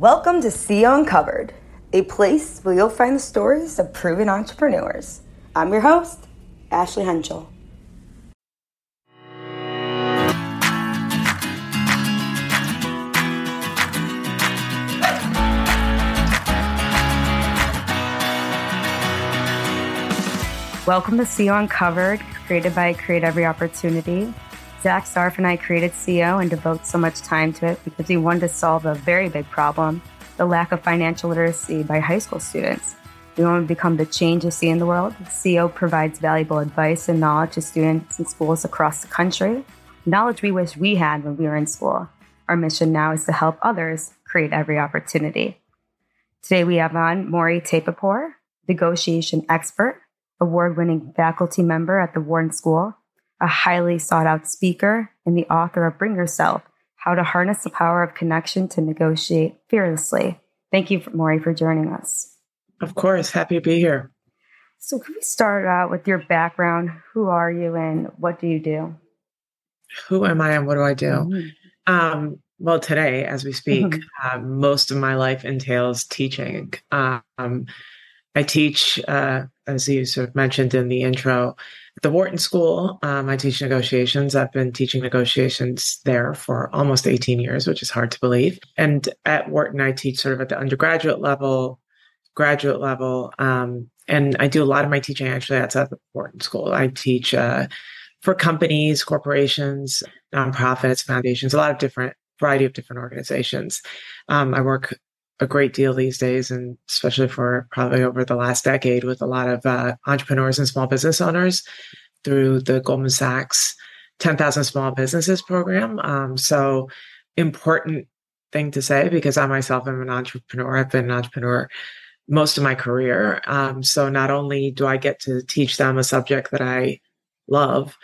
Welcome to CEO Uncovered, a place where you'll find the stories of proven entrepreneurs. I'm your host, Ashley Henschel. Welcome to CEO Uncovered, created by Create Every Opportunity. Zach Sarf and I created CEO and devote so much time to it because we wanted to solve a very big problem the lack of financial literacy by high school students. We want to become the change you see in the world. CEO provides valuable advice and knowledge to students in schools across the country, knowledge we wish we had when we were in school. Our mission now is to help others create every opportunity. Today we have on Mori Taheripour, negotiation expert, award winning faculty member at the Wharton School, a highly sought out speaker and the author of Bring Yourself How to Harness the Power of Connection to Negotiate Fearlessly. Thank you, Mori, for joining us. Of course, happy to be here. So, can we start out with your background? Who are you and what do you do? Who am I and what do I do? Mm-hmm. Um, well, today, as we speak, mm-hmm. uh, most of my life entails teaching. Um, I teach, uh, as you sort of mentioned in the intro, at the Wharton School. Um, I teach negotiations. I've been teaching negotiations there for almost 18 years, which is hard to believe. And at Wharton, I teach sort of at the undergraduate level, graduate level. Um, and I do a lot of my teaching actually outside the Wharton School. I teach uh, for companies, corporations, nonprofits, foundations, a lot of different variety of different organizations. Um, I work a great deal these days, and especially for probably over the last decade with a lot of uh, entrepreneurs and small business owners through the Goldman Sachs 10,000 Small Businesses program. Um, so, important thing to say because I myself am an entrepreneur. I've been an entrepreneur most of my career. Um, so, not only do I get to teach them a subject that I love,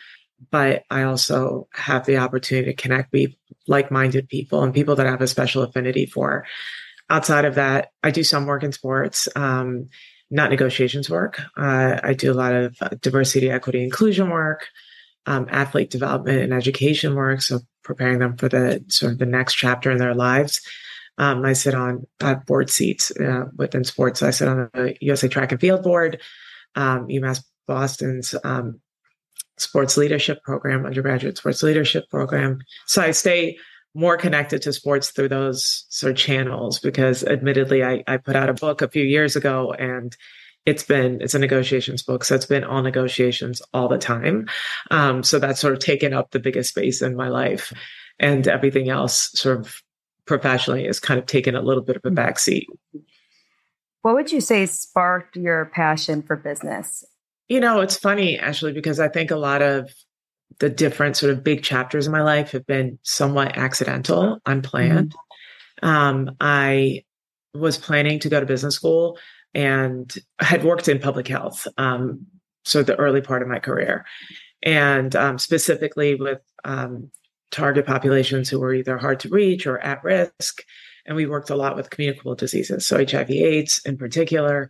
but I also have the opportunity to connect with like minded people and people that I have a special affinity for outside of that, I do some work in sports, um, not negotiations work. Uh, I do a lot of uh, diversity, equity, inclusion work, um, athlete development and education work. So preparing them for the sort of the next chapter in their lives. Um, I sit on uh, board seats uh, within sports. I sit on the USA Track and Field Board, um, UMass Boston's um, sports leadership program, undergraduate sports leadership program. So I stay more connected to sports through those sort of channels because admittedly I, I put out a book a few years ago and it's been it's a negotiations book. So it's been all negotiations all the time. Um, so that's sort of taken up the biggest space in my life. And everything else sort of professionally has kind of taken a little bit of a backseat. What would you say sparked your passion for business? You know it's funny actually because i think a lot of the different sort of big chapters in my life have been somewhat accidental, unplanned. Mm-hmm. Um, I was planning to go to business school and had worked in public health. Um, so the early part of my career, and um, specifically with um, target populations who were either hard to reach or at risk. And we worked a lot with communicable diseases, so HIV/AIDS in particular.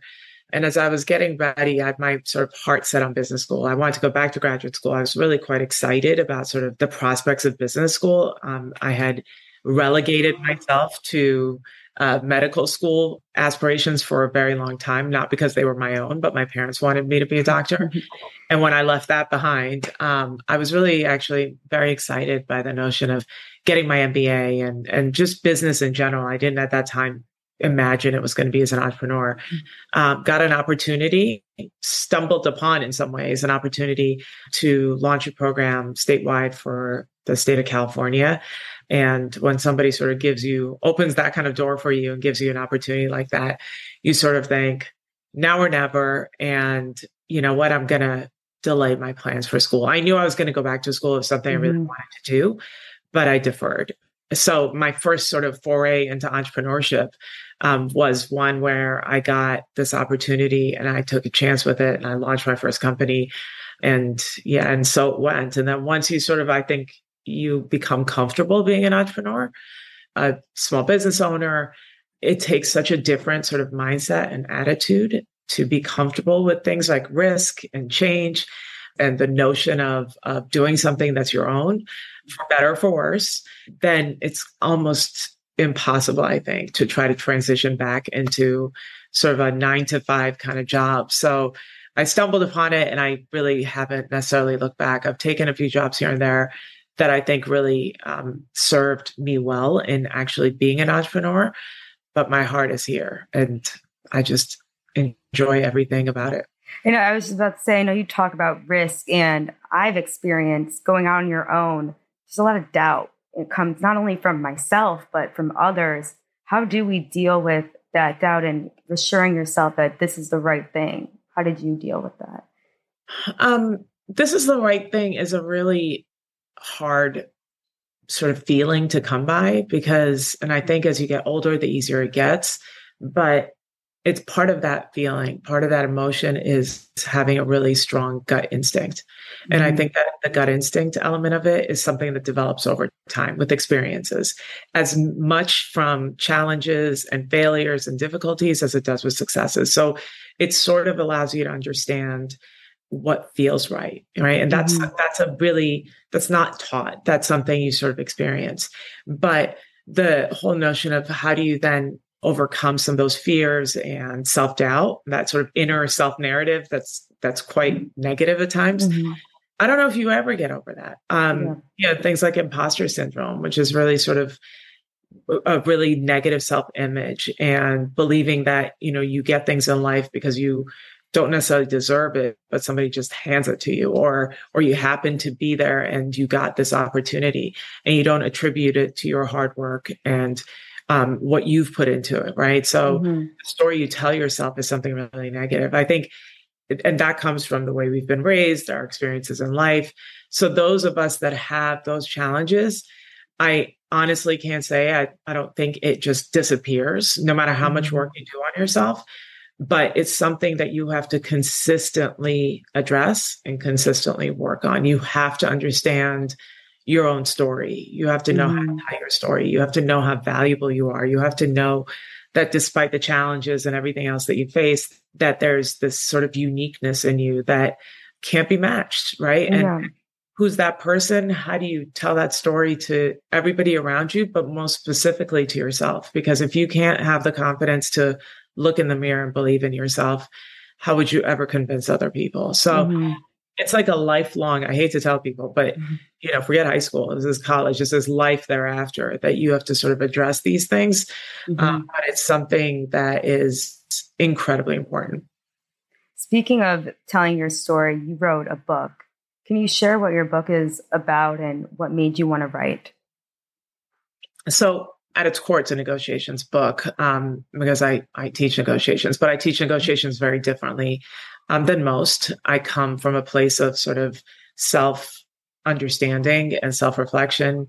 And as I was getting ready, I had my sort of heart set on business school. I wanted to go back to graduate school. I was really quite excited about sort of the prospects of business school. Um, I had relegated myself to uh, medical school aspirations for a very long time, not because they were my own, but my parents wanted me to be a doctor. and when I left that behind, um, I was really actually very excited by the notion of getting my MBA and and just business in general. I didn't at that time imagine it was going to be as an entrepreneur. Um, got an opportunity, stumbled upon in some ways an opportunity to launch a program statewide for the state of California. And when somebody sort of gives you, opens that kind of door for you and gives you an opportunity like that, you sort of think, now or never. And you know what? I'm going to delay my plans for school. I knew I was going to go back to school if something mm-hmm. I really mm-hmm. wanted to do, but I deferred. So my first sort of foray into entrepreneurship um, was one where I got this opportunity and I took a chance with it and I launched my first company. And yeah, and so it went. And then once you sort of, I think you become comfortable being an entrepreneur, a small business owner, it takes such a different sort of mindset and attitude to be comfortable with things like risk and change and the notion of, of doing something that's your own for better or for worse, then it's almost impossible, I think, to try to transition back into sort of a nine to five kind of job. So I stumbled upon it and I really haven't necessarily looked back. I've taken a few jobs here and there that I think really um, served me well in actually being an entrepreneur, but my heart is here and I just enjoy everything about it. You know, I was just about to say, I know you talk about risk, and I've experienced going out on your own. There's a lot of doubt. It comes not only from myself, but from others. How do we deal with that doubt and assuring yourself that this is the right thing? How did you deal with that? Um, this is the right thing is a really hard sort of feeling to come by because, and I think as you get older, the easier it gets. But it's part of that feeling part of that emotion is having a really strong gut instinct mm-hmm. and i mm-hmm. think that the gut instinct element of it is something that develops over time with experiences as much from challenges and failures and difficulties as it does with successes so it sort of allows you to understand what feels right right and that's mm-hmm. that's a really that's not taught that's something you sort of experience but the whole notion of how do you then overcome some of those fears and self-doubt that sort of inner self-narrative that's that's quite negative at times mm-hmm. i don't know if you ever get over that um yeah. things like imposter syndrome which is really sort of a really negative self-image and believing that you know you get things in life because you don't necessarily deserve it but somebody just hands it to you or or you happen to be there and you got this opportunity and you don't attribute it to your hard work and um, what you've put into it, right? So mm-hmm. the story you tell yourself is something really negative. I think, and that comes from the way we've been raised, our experiences in life. So those of us that have those challenges, I honestly can't say I, I don't think it just disappears, no matter how much work mm-hmm. you do on yourself. But it's something that you have to consistently address and consistently work on. You have to understand your own story. You have to know mm. how to mm-hmm. tell your story. You have to know how valuable you are. You have to know that despite the challenges and everything else that you face, that there's this sort of uniqueness in you that can't be matched, right? Yeah. And who's that person? How do you tell that story to everybody around you, but most specifically to yourself? Because if you can't have the confidence to look in the mirror and believe in yourself, how would you ever convince other people? So mm-hmm it's like a lifelong i hate to tell people but mm-hmm. you know forget high school this is college this is life thereafter that you have to sort of address these things mm-hmm. um, but it's something that is incredibly important speaking of telling your story you wrote a book can you share what your book is about and what made you want to write so at its core, it's a negotiations book um, because I, I teach negotiations, but I teach negotiations very differently um, than most. I come from a place of sort of self understanding and self reflection.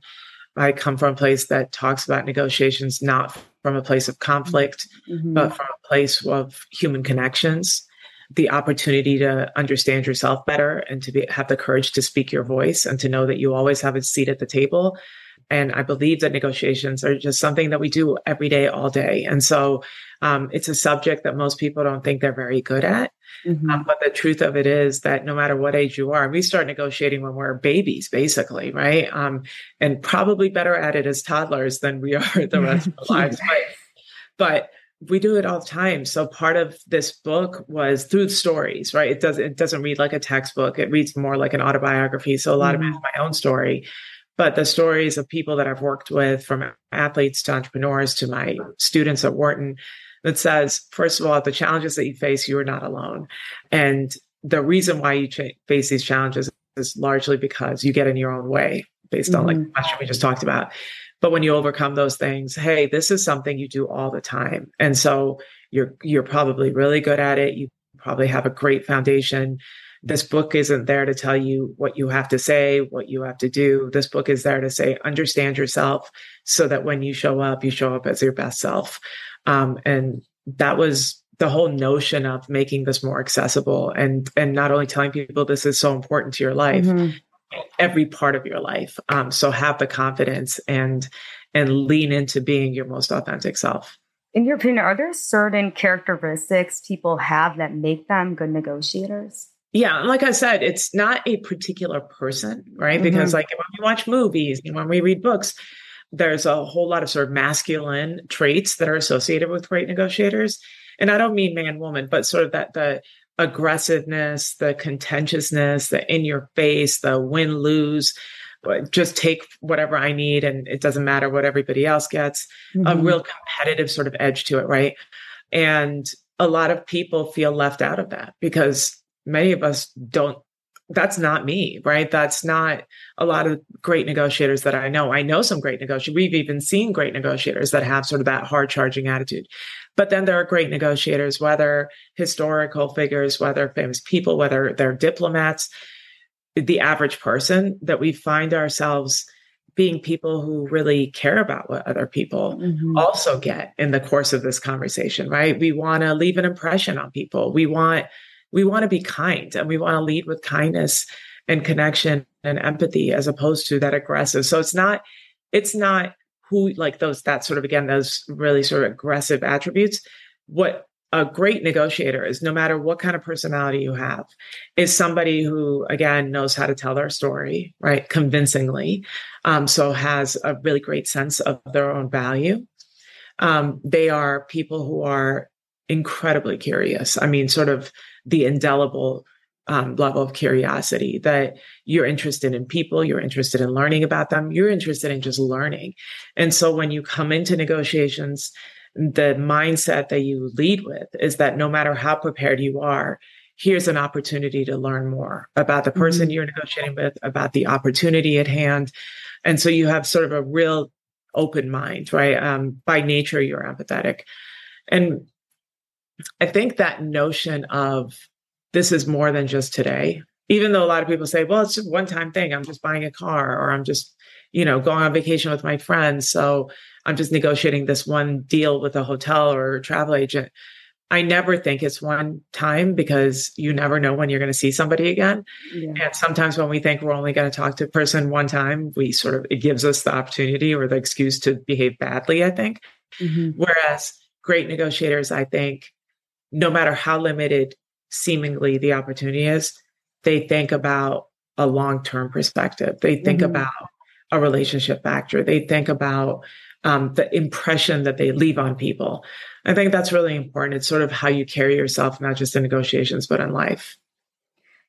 I come from a place that talks about negotiations not from a place of conflict, mm-hmm. but from a place of human connections, the opportunity to understand yourself better and to be, have the courage to speak your voice and to know that you always have a seat at the table and I believe that negotiations are just something that we do every day, all day. And so um, it's a subject that most people don't think they're very good at. Mm-hmm. Um, but the truth of it is that no matter what age you are, we start negotiating when we're babies, basically, right? Um, and probably better at it as toddlers than we are the rest of our lives. But, but we do it all the time. So part of this book was through stories, right? It doesn't it doesn't read like a textbook. It reads more like an autobiography. So a lot mm-hmm. of it is my own story but the stories of people that I've worked with, from athletes to entrepreneurs to my students at Wharton, that says, first of all, the challenges that you face, you are not alone. And the reason why you ch- face these challenges is largely because you get in your own way, based mm-hmm. on like mm-hmm. the question we just talked about. But when you overcome those things, hey, this is something you do all the time. And so you're you're probably really good at it. You probably have a great foundation this book isn't there to tell you what you have to say, what you have to do. This book is there to say, understand yourself so that when you show up, you show up as your best self. Um, and that was the whole notion of making this more accessible and and not only telling people this is so important to your life mm-hmm. every part of your life um, so have the confidence and and lean into being your most authentic self in your opinion are there certain characteristics people have that make them good negotiators yeah, like I said, it's not a particular person, right? Mm-hmm. Because like when we watch movies and when we read books, there's a whole lot of sort of masculine traits that are associated with great negotiators. And I don't mean man woman, but sort of that the aggressiveness, the contentiousness, the in your face, the win lose, just take whatever I need and it doesn't matter what everybody else gets. Mm-hmm. A real competitive sort of edge to it, right? And a lot of people feel left out of that because many of us don't that's not me, right? That's not a lot of great negotiators that I know. I know some great negotiators. We've even seen great negotiators that have sort of that hard charging attitude. But then there are great negotiators, whether historical figures, whether famous people, whether they're diplomats, the average person, that we find ourselves being people who really care about what other people mm-hmm. also get in the course of this conversation, right? We want to leave an impression on people. We want we want to be kind and we want to lead with kindness and connection and empathy as opposed to that aggressive. So it's not it's not who like those that sort of again those really sort of aggressive attributes. What a great negotiator is no matter what kind of personality you have is somebody who again knows how to tell their story right convincingly um, so has a really great sense of their own value um, they are people who are incredibly curious i mean sort of the indelible um, level of curiosity that you're interested in people, you're interested in learning about them, you're interested in just learning. And so when you come into negotiations, the mindset that you lead with is that no matter how prepared you are, here's an opportunity to learn more about the person mm-hmm. you're negotiating with, about the opportunity at hand. And so you have sort of a real open mind, right? Um, by nature, you're empathetic. And I think that notion of this is more than just today, even though a lot of people say, well, it's just one time thing. I'm just buying a car or I'm just, you know, going on vacation with my friends. So I'm just negotiating this one deal with a hotel or a travel agent. I never think it's one time because you never know when you're going to see somebody again. Yeah. And sometimes when we think we're only going to talk to a person one time, we sort of, it gives us the opportunity or the excuse to behave badly, I think. Mm-hmm. Whereas great negotiators, I think, no matter how limited seemingly the opportunity is, they think about a long term perspective. They think mm-hmm. about a relationship factor. They think about um, the impression that they leave on people. I think that's really important. It's sort of how you carry yourself, not just in negotiations, but in life.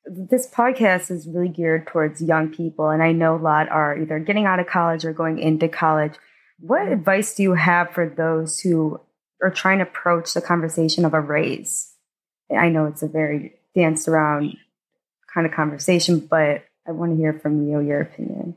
This podcast is really geared towards young people, and I know a lot are either getting out of college or going into college. What advice do you have for those who or trying to approach the conversation of a raise. I know it's a very danced around kind of conversation, but I want to hear from you your opinion.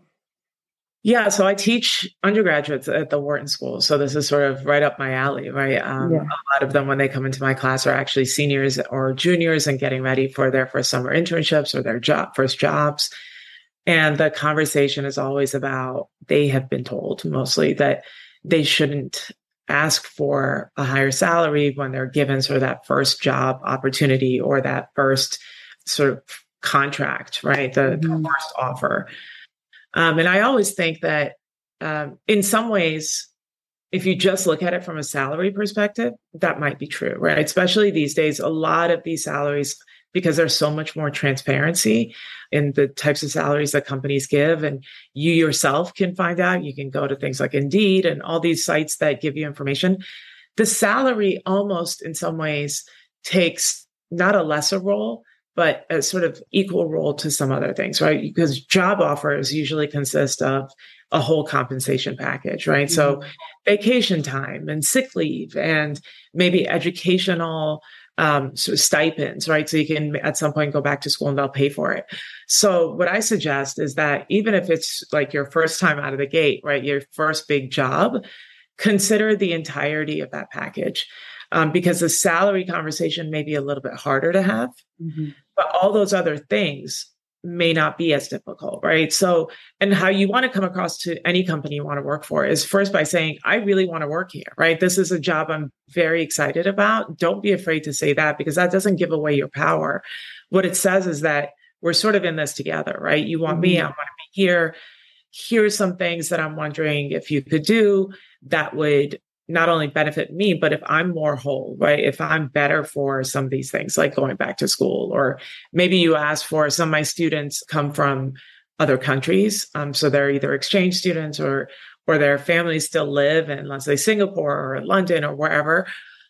Yeah, so I teach undergraduates at the Wharton School. So this is sort of right up my alley, right? Um, yeah. A lot of them, when they come into my class, are actually seniors or juniors and getting ready for their first summer internships or their job, first jobs. And the conversation is always about they have been told mostly that they shouldn't ask for a higher salary when they're given sort of that first job opportunity or that first sort of contract, right? The, mm-hmm. the first offer. Um, and I always think that um, in some ways, if you just look at it from a salary perspective, that might be true, right? Especially these days, a lot of these salaries because there's so much more transparency in the types of salaries that companies give. And you yourself can find out. You can go to things like Indeed and all these sites that give you information. The salary almost in some ways takes not a lesser role, but a sort of equal role to some other things, right? Because job offers usually consist of a whole compensation package, right? Mm-hmm. So vacation time and sick leave and maybe educational um, sort of stipends, right? So you can at some point go back to school and they'll pay for it. So what I suggest is that even if it's like your first time out of the gate, right, your first big job, consider the entirety of that package. Um, because the salary conversation may be a little bit harder to have, mm-hmm. but all those other things may not be as difficult, right? So, and how you want to come across to any company you want to work for is first by saying, I really want to work here, right? This is a job I'm very excited about. Don't be afraid to say that because that doesn't give away your power. What it says is that we're sort of in this together, right? You want mm-hmm. me, I want to be here. Here's some things that I'm wondering if you could do that would not only benefit me, but if I'm more whole, right? If I'm better for some of these things, like going back to school, or maybe you ask for some of my students come from other countries. Um, so they're either exchange students or or their families still live in, let's say, Singapore or London or wherever,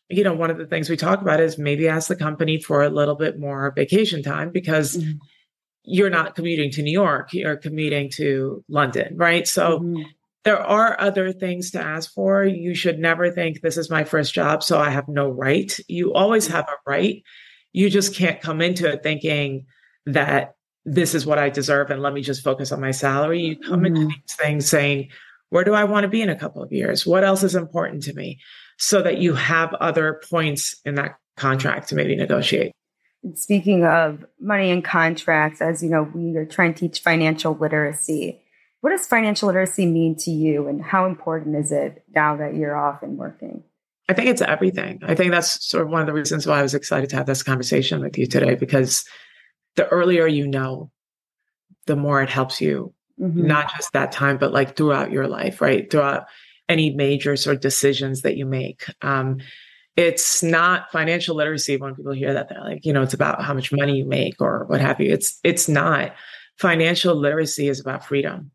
you know, one of the things we talk about is maybe ask the company for a little bit more vacation time because mm-hmm. you're not commuting to New York, you're commuting to London, right? So mm-hmm. There are other things to ask for. You should never think this is my first job, so I have no right. You always mm-hmm. have a right. You just can't come into it thinking that this is what I deserve and let me just focus on my salary. You come into mm-hmm. these things saying, where do I want to be in a couple of years? What else is important to me? so that you have other points in that contract to maybe negotiate. Speaking of money and contracts, as you know, we are trying to teach financial literacy. What does financial literacy mean to you, and how important is it now that you're off and working? I think it's everything. I think that's sort of one of the reasons why I was excited to have this conversation with you today, because the earlier you know, the more it helps you, mm-hmm. not just that time, but like throughout your life, right? Throughout any major sort of decisions that you make. Um, it's not financial literacy when people hear that they're like, you know, it's about how much money you make or what have you. It's it's not. Financial literacy is about freedom.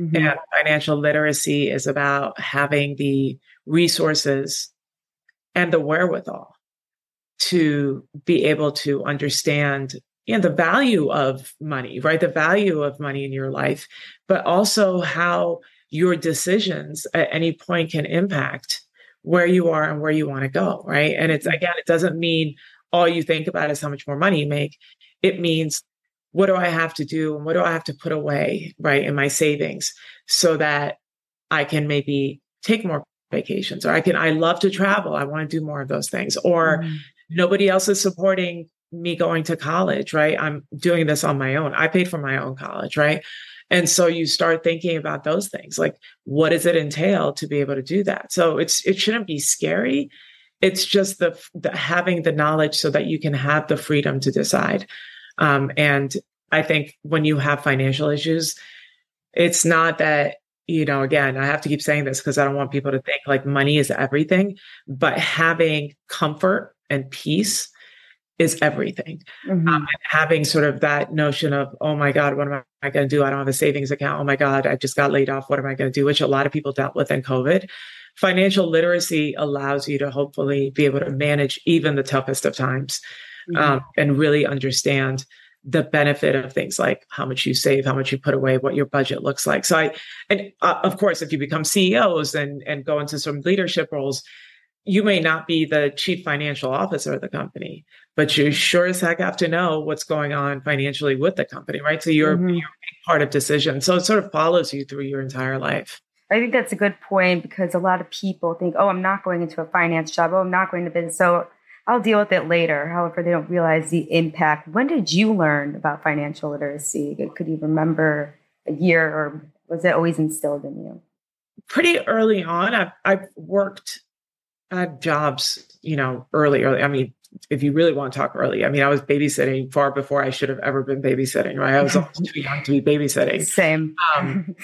Mm-hmm. And financial literacy is about having the resources and the wherewithal to be able to understand you know, the value of money, right? The value of money in your life, but also how your decisions at any point can impact where you are and where you want to go, right? And it's again, it doesn't mean all you think about is how much more money you make. It means what do I have to do and what do I have to put away, right, in my savings so that I can maybe take more vacations or I can, I love to travel. I want to do more of those things. Or mm. nobody else is supporting me going to college, right? I'm doing this on my own. I paid for my own college, right? And so you start thinking about those things like what does it entail to be able to do that? So it's it shouldn't be scary. It's just the, the having the knowledge so that you can have the freedom to decide. Um, and I think when you have financial issues, it's not that you know again i have to keep saying this because i don't want people to think like money is everything but having comfort and peace is everything. Mm-hmm. Um, having sort of that notion of, oh my God, what am I going to do? I don't have a savings account. Oh my God, I just got laid off. What am I going to do? Which a lot of people dealt with in COVID. Financial literacy allows you to hopefully be able to manage even the toughest of times. Um, and really understand the benefit of things like how much you save, how much you put away, what your budget looks like. So I, and uh, of course, if you become CEOs and and go into some leadership roles, you may not be the chief financial officer of the company, but you sure as heck have to know what's going on financially with the company, right? So you're, mm-hmm. you're part of decision. So it sort of follows you through your entire life. I think that's a good point because a lot of people think, oh, I'm not going into a finance job. Oh, I'm not going to business. So I'll deal with it later. However, they don't realize the impact. When did you learn about financial literacy? Could you remember a year or was it always instilled in you? Pretty early on. I've, I've worked at jobs, you know, early, early. I mean, if you really want to talk early, I mean, I was babysitting far before I should have ever been babysitting, right? I was too young to be babysitting. Same. Um,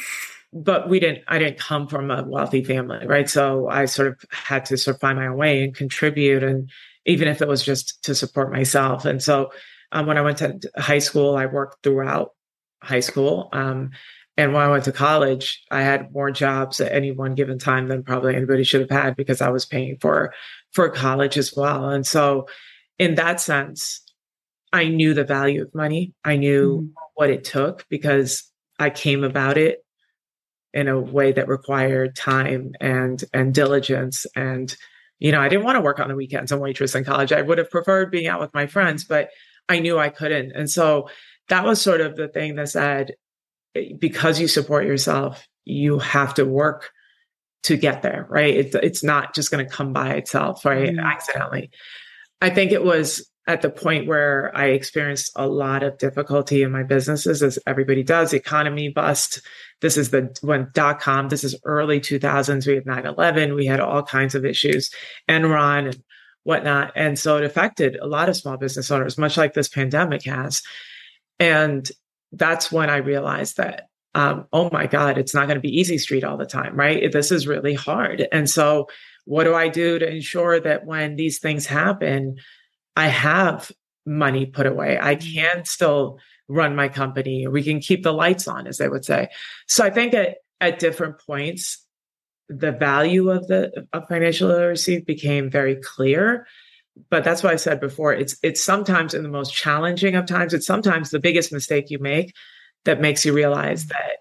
but we didn't, I didn't come from a wealthy family, right? So I sort of had to sort of find my own way and contribute. And even if it was just to support myself. And so um, when I went to high school, I worked throughout high school. Um, and when I went to college, I had more jobs at any one given time than probably anybody should have had because I was paying for for college as well. And so in that sense, I knew the value of money. I knew mm-hmm. what it took because I came about it in a way that required time and and diligence and you know, I didn't want to work on the weekends and waitress in college. I would have preferred being out with my friends, but I knew I couldn't. And so that was sort of the thing that said, because you support yourself, you have to work to get there, right? It's it's not just going to come by itself, right? Mm-hmm. Accidentally. I think it was at the point where I experienced a lot of difficulty in my businesses, as everybody does, economy bust. This is the when dot com, this is early 2000s. We had 9 11, we had all kinds of issues, Enron and whatnot. And so it affected a lot of small business owners, much like this pandemic has. And that's when I realized that, um, oh my God, it's not going to be easy street all the time, right? This is really hard. And so, what do I do to ensure that when these things happen, I have money put away? I mm-hmm. can still run my company. We can keep the lights on, as they would say. So, I think at, at different points, the value of the of financial literacy became very clear but that's what I said before. It's it's sometimes in the most challenging of times. It's sometimes the biggest mistake you make that makes you realize mm. that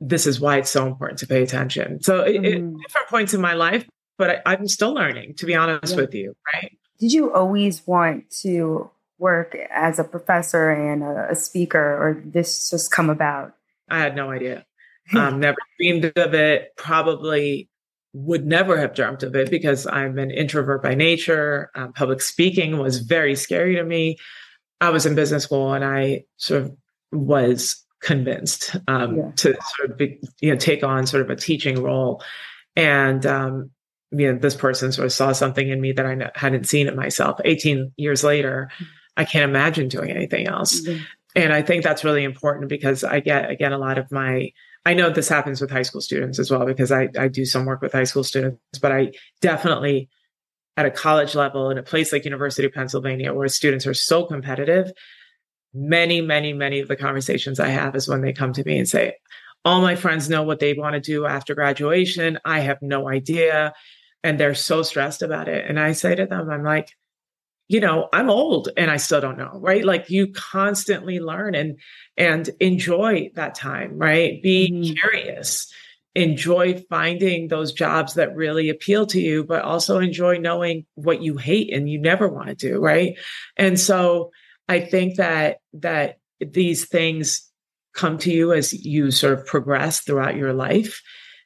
this is why it's so important to pay attention. So mm. it, different points in my life, but I, am still learning. To be honest yeah. with you, right? Did you always want to work as a professor and a, a speaker, or did this just come about? I had no idea. Um, never dreamed of it. Probably would never have dreamt of it because I'm an introvert by nature. Um, public speaking was very scary to me. I was in business school and I sort of was convinced um, yeah. to sort of be, you know take on sort of a teaching role, and um, you know this person sort of saw something in me that I hadn't seen in myself. 18 years later, I can't imagine doing anything else, mm-hmm. and I think that's really important because I get again a lot of my I know this happens with high school students as well because I, I do some work with high school students, but I definitely at a college level in a place like University of Pennsylvania where students are so competitive, many, many, many of the conversations I have is when they come to me and say, all my friends know what they want to do after graduation. I have no idea. And they're so stressed about it. And I say to them, I'm like, you know i'm old and i still don't know right like you constantly learn and and enjoy that time right be mm. curious enjoy finding those jobs that really appeal to you but also enjoy knowing what you hate and you never want to do right and so i think that that these things come to you as you sort of progress throughout your life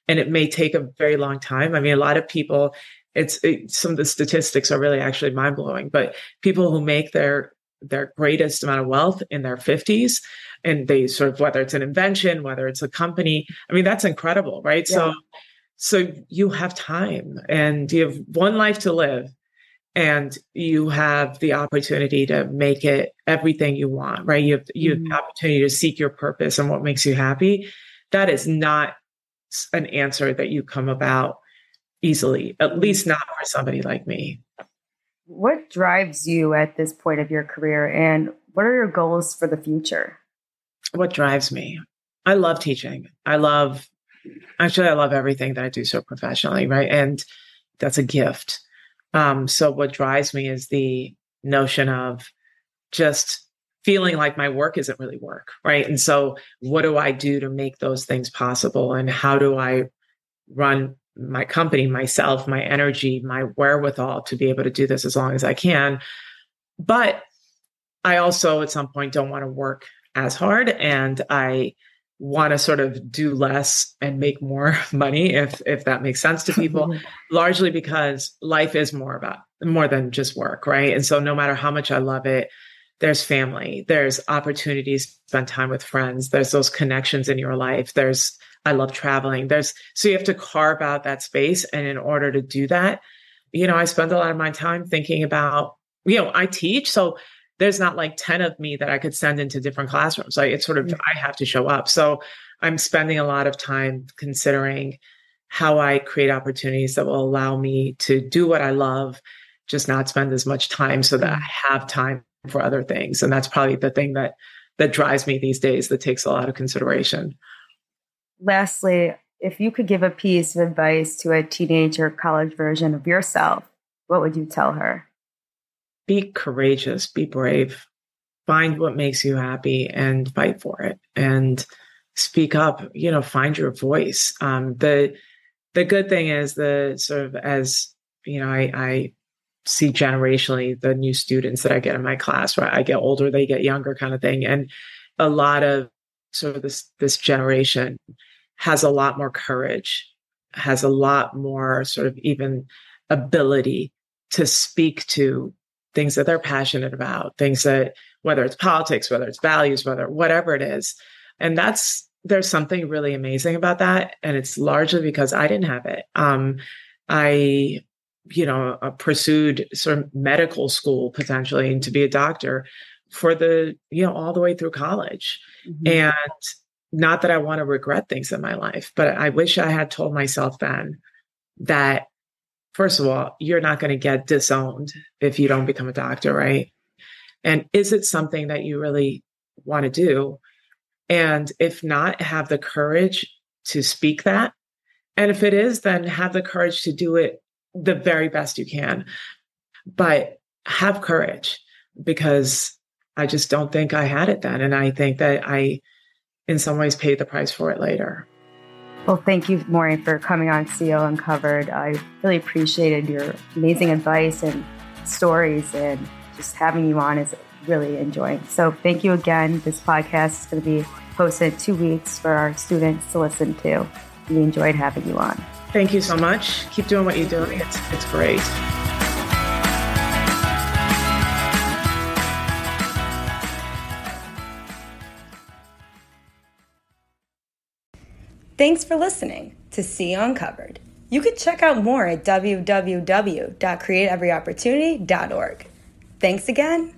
and it may take a very long time i mean a lot of people it's it, some of the statistics are really actually mind blowing. But people who make their their greatest amount of wealth in their 50s and they sort of whether it's an invention whether it's a company i mean that's incredible right yeah. so so you have time and you have one life to live and you have the opportunity to make it everything you want right you have you have the mm-hmm. opportunity to seek your purpose and what makes you happy that is not an answer that you come about easily, at least not for somebody like me. What drives you at this point of your career and what are your goals for the future? What drives me? I love teaching. I love, actually, I love everything that I do so professionally, right? And that's a gift. Um, so, what drives me is the notion of just feeling like my work isn't really work, right? And so, what do I do to make those things possible? And how do I run my company, myself, my energy, my wherewithal to be able to do this as long as I can. But I also at some point don't want to work as hard and I want to sort of do less and make more money if if that makes sense to people largely because life is more about more than just work right and so no matter how much i love it there's family there's opportunities to spend time with friends there's those connections in your life there's I love traveling. There's so you have to carve out that space. And in order to do that, you know, I spend a lot of my time thinking about, you know, I teach. So there's not like 10 of me that I could send into different classrooms. Like it's sort of, mm-hmm. I have to show up. So I'm spending a lot of time considering how I create opportunities that will allow me to do what I love, just not spend as much time so that I mm-hmm. have time for other things. And that's probably the thing that that drives me these days that takes a lot of consideration lastly, if you could give a piece of advice to a teenage or college version of yourself, what would you tell her? Be courageous, be brave, find what makes you happy and fight for it and speak up, you know, find your voice. Um, the the good thing is the sort of as you know, I, I see generationally the new students that I get in my class, right? I get older, they get younger kind of thing. And a lot of sort of this this generation has a lot more courage, has a lot more sort of even ability to speak to things that they're passionate about, things that whether it's politics, whether it's values, whether whatever it is. And that's there's something really amazing about that. And it's largely because I didn't have it. Um, I, you know, uh, pursued sort of medical school potentially and to be a doctor for the, you know, all the way through college. Mm-hmm. And not that I want to regret things in my life, but I wish I had told myself then that, first of all, you're not going to get disowned if you don't become a doctor, right? And is it something that you really want to do? And if not, have the courage to speak that And if it is, then have the courage to do it the very best you can. But have courage because I just don't think I had it then. And I think that I, in some ways, paid the price for it later. Well, thank you, Maureen, for coming on CEO Uncovered. I really appreciated your amazing advice and stories, and just having you on is really enjoying. So, thank you again. This podcast is going to be posted two weeks for our students to listen to. We enjoyed having you on. Thank you so much. Keep doing what you're doing. It's it's great. Thanks for listening to See Uncovered. You can check out more at www.createeveryopportunity.org. Thanks again